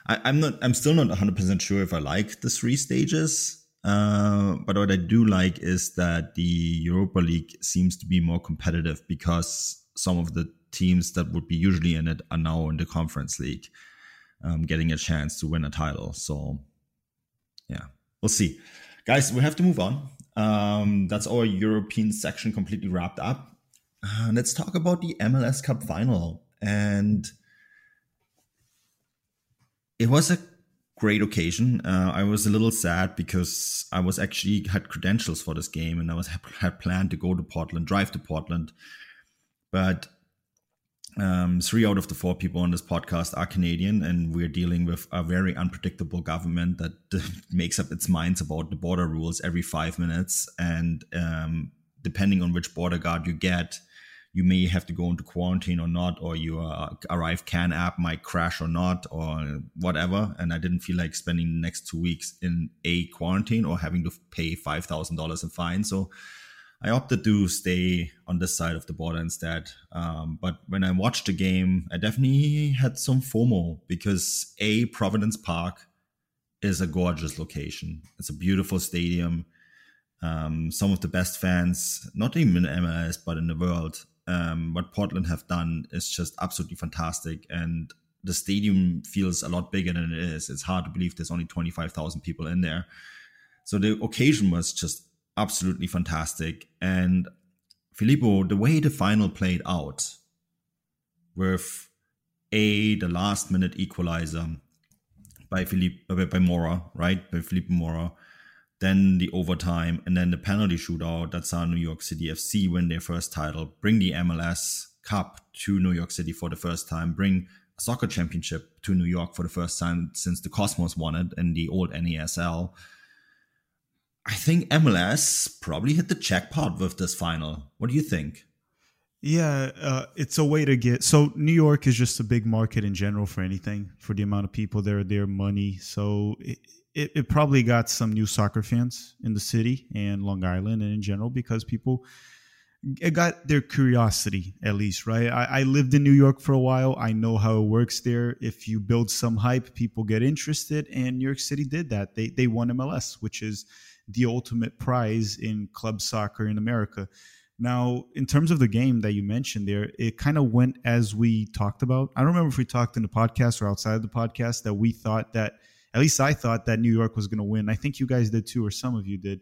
I, I'm not. I'm still not 100 percent sure if I like the three stages. Uh, but what I do like is that the Europa League seems to be more competitive because some of the teams that would be usually in it are now in the Conference League, um, getting a chance to win a title. So, yeah, we'll see. Guys, we have to move on. Um, that's our European section completely wrapped up. Uh, let's talk about the MLS Cup final. And it was a great occasion. Uh, I was a little sad because I was actually had credentials for this game and I was had planned to go to Portland, drive to Portland, but um, three out of the four people on this podcast are Canadian, and we're dealing with a very unpredictable government that [LAUGHS] makes up its minds about the border rules every five minutes. And um, depending on which border guard you get, you may have to go into quarantine or not, or your uh, ArriveCAN app might crash or not, or whatever. And I didn't feel like spending the next two weeks in a quarantine or having to pay five thousand dollars in fine. So I opted to stay on this side of the border instead. Um, but when I watched the game, I definitely had some FOMO because A, Providence Park is a gorgeous location. It's a beautiful stadium. Um, some of the best fans, not even in MLS, but in the world. Um, what Portland have done is just absolutely fantastic. And the stadium feels a lot bigger than it is. It's hard to believe there's only 25,000 people in there. So the occasion was just absolutely fantastic. And Filippo, the way the final played out with a the last minute equalizer by Felipe by Mora, right? By Felipe Mora, then the overtime, and then the penalty shootout That's saw New York City FC win their first title, bring the MLS Cup to New York City for the first time, bring a soccer championship to New York for the first time since the Cosmos won it in the old NASL I think MLS probably hit the jackpot with this final. What do you think? Yeah, uh, it's a way to get. So New York is just a big market in general for anything, for the amount of people there, their money. So it, it, it, probably got some new soccer fans in the city and Long Island and in general because people it got their curiosity at least, right? I, I lived in New York for a while. I know how it works there. If you build some hype, people get interested, and New York City did that. They they won MLS, which is the ultimate prize in club soccer in America. Now, in terms of the game that you mentioned there, it kind of went as we talked about. I don't remember if we talked in the podcast or outside of the podcast that we thought that, at least I thought that New York was going to win. I think you guys did too, or some of you did.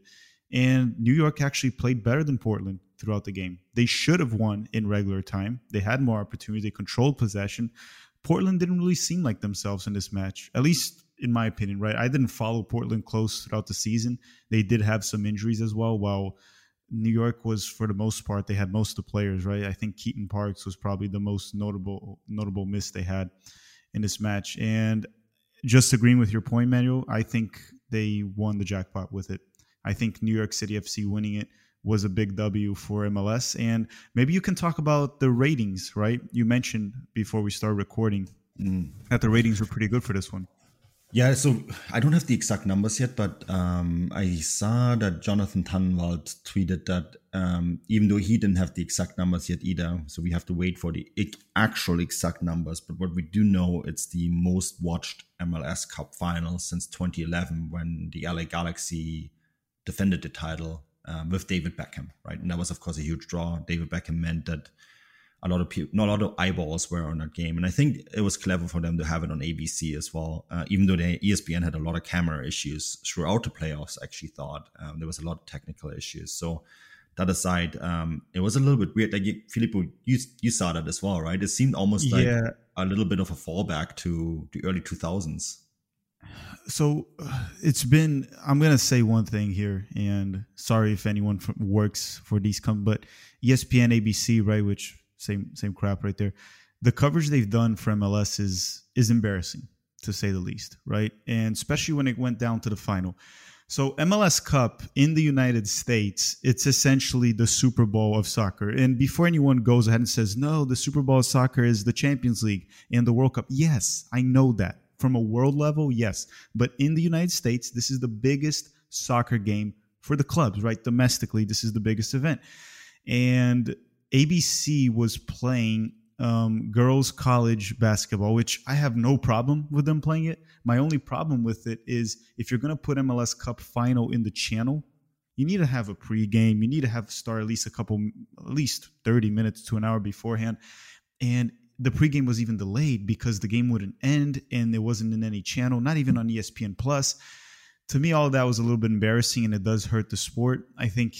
And New York actually played better than Portland throughout the game. They should have won in regular time. They had more opportunities. They controlled possession. Portland didn't really seem like themselves in this match, at least in my opinion, right? I didn't follow Portland close throughout the season. They did have some injuries as well, while New York was for the most part they had most of the players, right? I think Keaton Parks was probably the most notable notable miss they had in this match. And just agreeing with your point, Manuel, I think they won the jackpot with it. I think New York City FC winning it was a big W for MLS. And maybe you can talk about the ratings, right? You mentioned before we start recording mm. that the ratings were pretty good for this one. Yeah, so I don't have the exact numbers yet, but um, I saw that Jonathan Tannenwald tweeted that um, even though he didn't have the exact numbers yet either, so we have to wait for the actual exact numbers. But what we do know, it's the most watched MLS Cup final since 2011 when the LA Galaxy defended the title um, with David Beckham, right? And that was, of course, a huge draw. David Beckham meant that a lot of people, not a lot of eyeballs were on that game. And I think it was clever for them to have it on ABC as well, uh, even though the ESPN had a lot of camera issues throughout the playoffs. I actually thought um, there was a lot of technical issues. So that aside, um, it was a little bit weird. Like Filippo, you you saw that as well, right? It seemed almost like yeah. a little bit of a fallback to the early two thousands. So it's been. I'm gonna say one thing here, and sorry if anyone works for these come, but ESPN, ABC, right, which same same crap right there. The coverage they've done for MLS is is embarrassing to say the least, right? And especially when it went down to the final. So MLS Cup in the United States, it's essentially the Super Bowl of soccer. And before anyone goes ahead and says, "No, the Super Bowl of soccer is the Champions League and the World Cup." Yes, I know that. From a world level, yes. But in the United States, this is the biggest soccer game for the clubs, right? Domestically, this is the biggest event. And ABC was playing um, girls college basketball, which I have no problem with them playing it. My only problem with it is if you're going to put MLS Cup final in the channel, you need to have a pregame. You need to have start at least a couple, at least 30 minutes to an hour beforehand. And the pregame was even delayed because the game wouldn't end and it wasn't in any channel, not even on ESPN Plus. To me, all that was a little bit embarrassing and it does hurt the sport. I think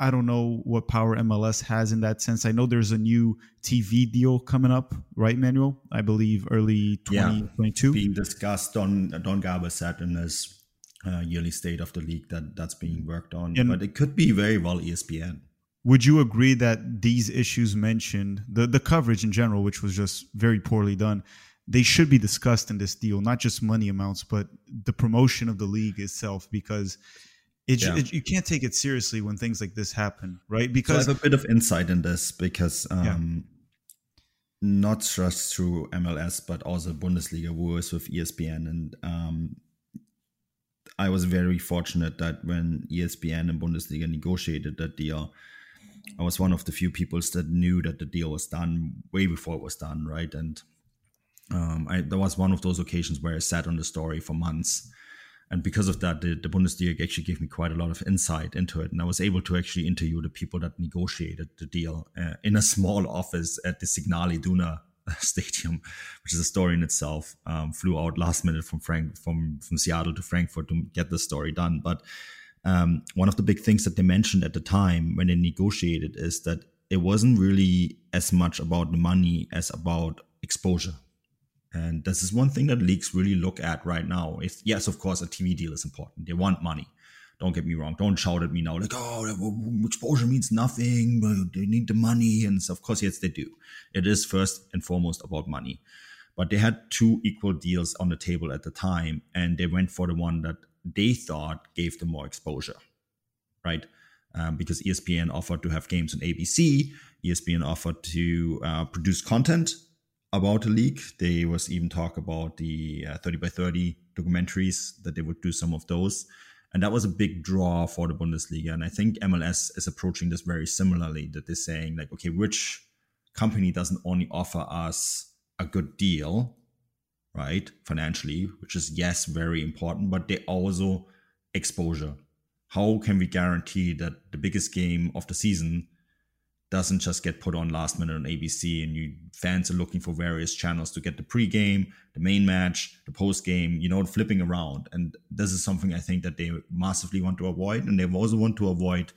I don't know what power MLS has in that sense. I know there's a new TV deal coming up, right, Manuel? I believe early 2022. Yeah, being discussed. Don Don Garber said in his uh, yearly state of the league that that's being worked on, and but it could be very well ESPN. Would you agree that these issues mentioned, the the coverage in general, which was just very poorly done, they should be discussed in this deal, not just money amounts, but the promotion of the league itself, because it, yeah. it, you can't take it seriously when things like this happen, right? Because so I have a bit of insight in this because um, yeah. not just through MLS but also Bundesliga wars with ESPN, and um, I was very fortunate that when ESPN and Bundesliga negotiated that deal, I was one of the few people that knew that the deal was done way before it was done, right? And um, I, that was one of those occasions where I sat on the story for months and because of that, the, the Bundesliga actually gave me quite a lot of insight into it, and I was able to actually interview the people that negotiated the deal uh, in a small office at the Signal Iduna [LAUGHS] Stadium, which is a story in itself. Um, flew out last minute from Frank from from Seattle to Frankfurt to get the story done, but. Um, one of the big things that they mentioned at the time when they negotiated is that it wasn't really as much about the money as about exposure and this is one thing that leagues really look at right now. If yes, of course, a TV deal is important. They want money. Don't get me wrong. Don't shout at me now like, oh, exposure means nothing. They need the money, and so of course, yes, they do. It is first and foremost about money. But they had two equal deals on the table at the time, and they went for the one that they thought gave them more exposure, right? Um, because ESPN offered to have games on ABC, ESPN offered to uh, produce content about the league. There was even talk about the uh, 30 by 30 documentaries that they would do some of those. And that was a big draw for the Bundesliga. And I think MLS is approaching this very similarly that they're saying, like, okay, which company doesn't only offer us a good deal, right, financially, which is, yes, very important, but they also exposure. How can we guarantee that the biggest game of the season doesn't just get put on last minute on ABC and you fans are looking for various channels to get the pre-game, the main match, the post-game, you know, flipping around. And this is something I think that they massively want to avoid. And they also want to avoid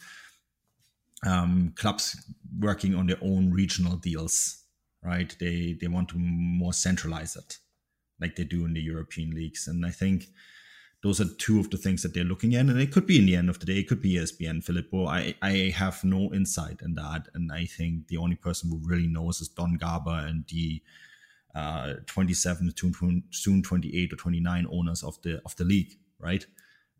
um, clubs working on their own regional deals, right? They they want to more centralize it. like they do in the European leagues. And I think those are two of the things that they're looking at. And it could be in the end of the day, it could be ESPN Filippo. I, I have no insight in that. And I think the only person who really knows is Don Garber and the uh, 27 soon 28 or 29 owners of the of the league, right?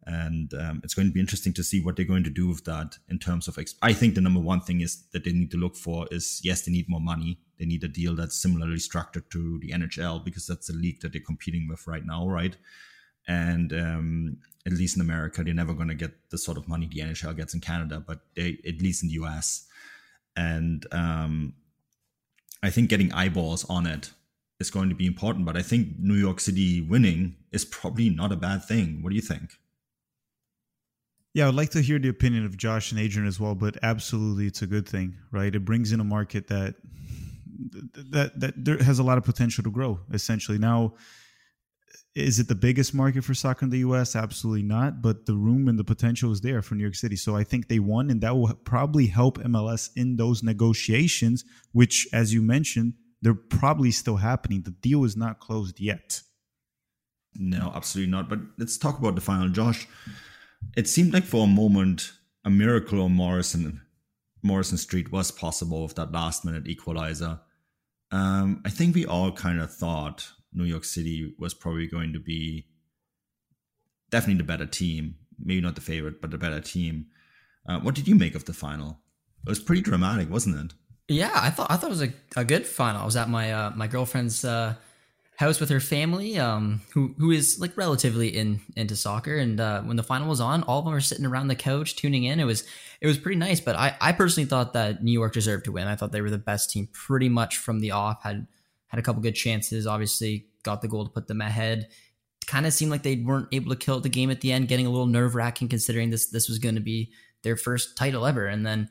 And um, it's going to be interesting to see what they're going to do with that in terms of. Exp- I think the number one thing is that they need to look for is yes, they need more money. They need a deal that's similarly structured to the NHL because that's the league that they're competing with right now, right? And um, at least in America, they're never going to get the sort of money the NHL gets in Canada, but they at least in the US. And um, I think getting eyeballs on it is going to be important. But I think New York City winning is probably not a bad thing. What do you think? Yeah, I'd like to hear the opinion of Josh and Adrian as well, but absolutely it's a good thing, right? It brings in a market that that that there has a lot of potential to grow essentially. Now, is it the biggest market for soccer in the US? Absolutely not. But the room and the potential is there for New York City. So I think they won, and that will probably help MLS in those negotiations, which, as you mentioned, they're probably still happening. The deal is not closed yet. No, absolutely not. But let's talk about the final. Josh, it seemed like for a moment a miracle on Morrison Morrison Street was possible with that last minute equalizer. Um, I think we all kind of thought New York City was probably going to be definitely the better team. Maybe not the favorite, but the better team. Uh, what did you make of the final? It was pretty dramatic, wasn't it? Yeah, I thought I thought it was a, a good final. I was at my uh, my girlfriend's uh, house with her family, um, who who is like relatively in into soccer. And uh, when the final was on, all of them were sitting around the couch tuning in. It was it was pretty nice. But I I personally thought that New York deserved to win. I thought they were the best team pretty much from the off. Had had a couple good chances. Obviously, got the goal to put them ahead. Kind of seemed like they weren't able to kill the game at the end, getting a little nerve wracking considering this this was going to be their first title ever. And then,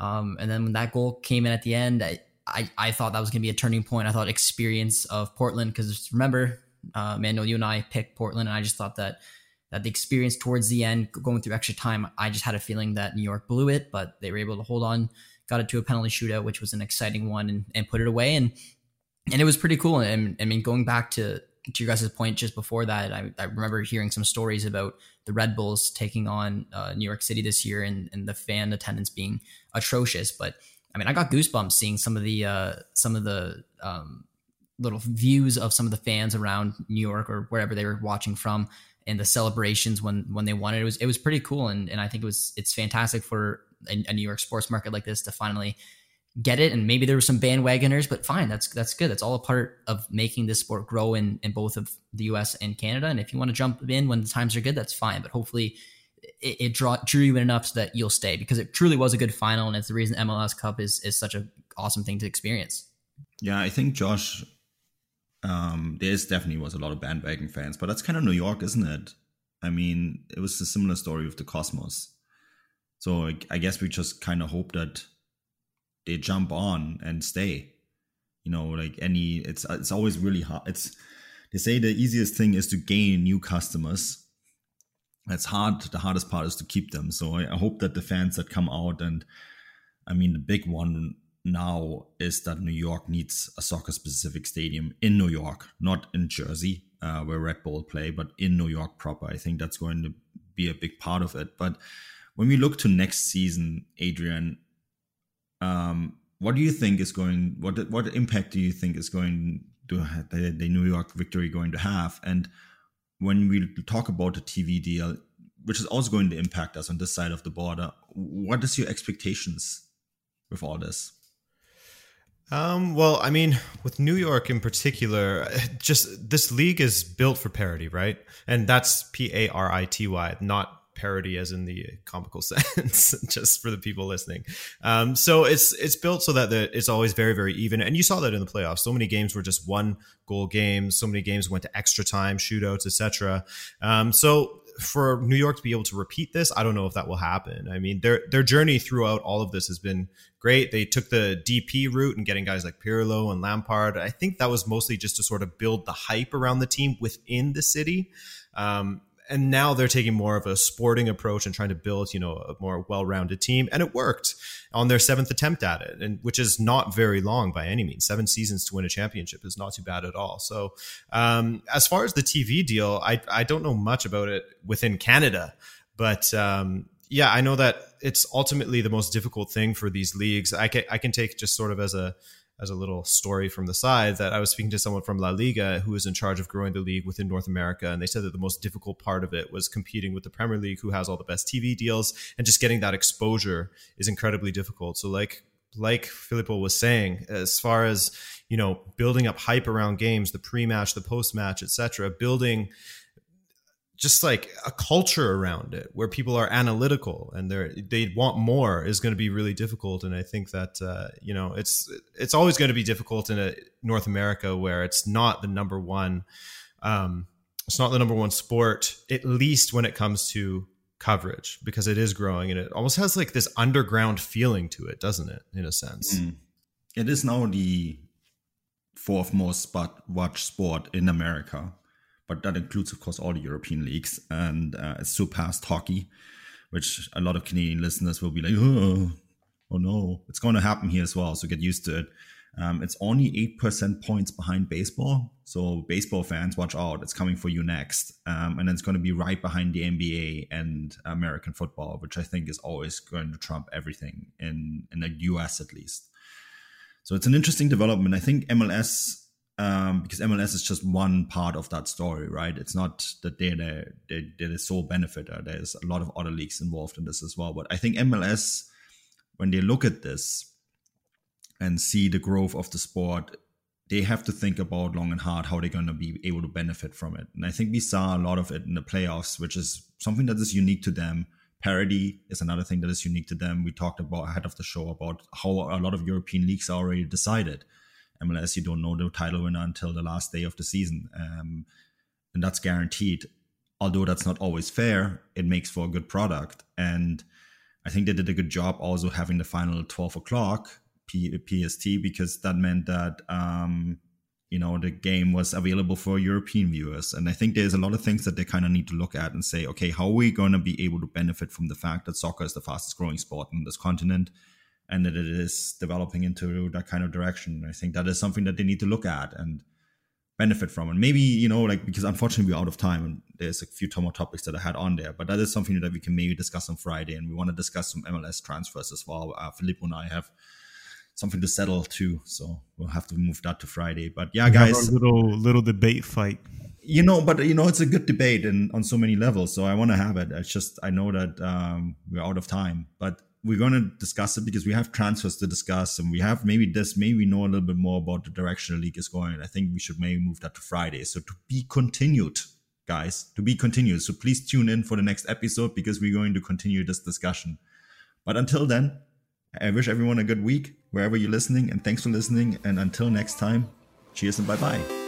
um, and then when that goal came in at the end, I I, I thought that was going to be a turning point. I thought experience of Portland because remember, uh, Manuel, you and I picked Portland, and I just thought that that the experience towards the end, going through extra time, I just had a feeling that New York blew it, but they were able to hold on, got it to a penalty shootout, which was an exciting one, and, and put it away. And and it was pretty cool. And I mean, going back to to your guys' point just before that, I, I remember hearing some stories about the Red Bulls taking on uh, New York City this year and, and the fan attendance being atrocious. But I mean, I got goosebumps seeing some of the uh, some of the um, little views of some of the fans around New York or wherever they were watching from, and the celebrations when when they won it. It was it was pretty cool, and and I think it was it's fantastic for a, a New York sports market like this to finally get it and maybe there were some bandwagoners but fine that's that's good. That's all a part of making this sport grow in in both of the us and canada and if you want to jump in when the times are good that's fine but hopefully it, it draw, drew you in enough so that you'll stay because it truly was a good final and it's the reason mls cup is is such an awesome thing to experience. Yeah i think josh um there's definitely was a lot of bandwagon fans but that's kind of new york isn't it? I mean it was a similar story with the cosmos. So I, I guess we just kind of hope that they jump on and stay. You know, like any, it's it's always really hard. It's they say the easiest thing is to gain new customers. That's hard. The hardest part is to keep them. So I, I hope that the fans that come out and, I mean, the big one now is that New York needs a soccer specific stadium in New York, not in Jersey, uh, where Red Bull play, but in New York proper. I think that's going to be a big part of it. But when we look to next season, Adrian, um, what do you think is going? What what impact do you think is going to the, the New York victory going to have? And when we talk about the TV deal, which is also going to impact us on this side of the border, what is your expectations with all this? Um, well, I mean, with New York in particular, just this league is built for parity, right? And that's P A R I T Y, not parody as in the comical [LAUGHS] sense just for the people listening um, so it's it's built so that the, it's always very very even and you saw that in the playoffs so many games were just one goal games so many games went to extra time shootouts etc um, so for New York to be able to repeat this, I don't know if that will happen. I mean, their their journey throughout all of this has been great. They took the DP route and getting guys like Pirlo and Lampard. I think that was mostly just to sort of build the hype around the team within the city. Um, and now they're taking more of a sporting approach and trying to build, you know, a more well-rounded team. And it worked on their seventh attempt at it, and which is not very long by any means. Seven seasons to win a championship is not too bad at all. So, um, as far as the TV deal, I I don't know much about it within Canada, but um, yeah, I know that it's ultimately the most difficult thing for these leagues. I can I can take just sort of as a as a little story from the side that I was speaking to someone from La Liga who was in charge of growing the league within North America. And they said that the most difficult part of it was competing with the Premier League, who has all the best TV deals, and just getting that exposure is incredibly difficult. So, like, like Filippo was saying, as far as you know, building up hype around games, the pre-match, the post-match, etc., building just like a culture around it where people are analytical and they they want more is going to be really difficult. And i think that uh, you know it's it's always going to be difficult in a north america where it's not the number one um, it's not the number one sport at least when it comes to coverage because it is growing and it almost has like this underground feeling to it doesn't it in a sense? Mm. it is now the fourth most spot watch sport in america but that includes, of course, all the European leagues and uh, it surpassed hockey, which a lot of Canadian listeners will be like, oh, oh no, it's going to happen here as well. So get used to it. Um, it's only 8% points behind baseball. So, baseball fans, watch out. It's coming for you next. Um, and it's going to be right behind the NBA and American football, which I think is always going to trump everything in, in the US at least. So, it's an interesting development. I think MLS um, because MLS is just one part of that story, right? It's not that they're the, they're, they're the sole benefiter. There's a lot of other leagues involved in this as well. But I think MLS, when they look at this and see the growth of the sport, they have to think about long and hard how they're going to be able to benefit from it. And I think we saw a lot of it in the playoffs, which is something that is unique to them. Parity is another thing that is unique to them. We talked about ahead of the show about how a lot of European leagues are already decided MLS, you don't know the title winner until the last day of the season. Um, and that's guaranteed. Although that's not always fair, it makes for a good product. And I think they did a good job also having the final 12 o'clock P- PST because that meant that, um, you know, the game was available for European viewers. And I think there's a lot of things that they kind of need to look at and say, okay, how are we going to be able to benefit from the fact that soccer is the fastest growing sport in this continent? And that it is developing into that kind of direction. I think that is something that they need to look at and benefit from. And maybe, you know, like because unfortunately we're out of time and there's a few more topics that I had on there, but that is something that we can maybe discuss on Friday. And we want to discuss some MLS transfers as well. Uh, Filippo and I have something to settle too. So we'll have to move that to Friday. But yeah, we guys. little little debate fight. You know, but you know, it's a good debate and on so many levels. So I want to have it. It's just I know that um, we're out of time, but we're going to discuss it because we have transfers to discuss and we have maybe this maybe know a little bit more about the direction the league is going. I think we should maybe move that to friday. So to be continued guys to be continued. So please tune in for the next episode because we're going to continue this discussion. But until then i wish everyone a good week wherever you're listening and thanks for listening. And until next time cheers and bye bye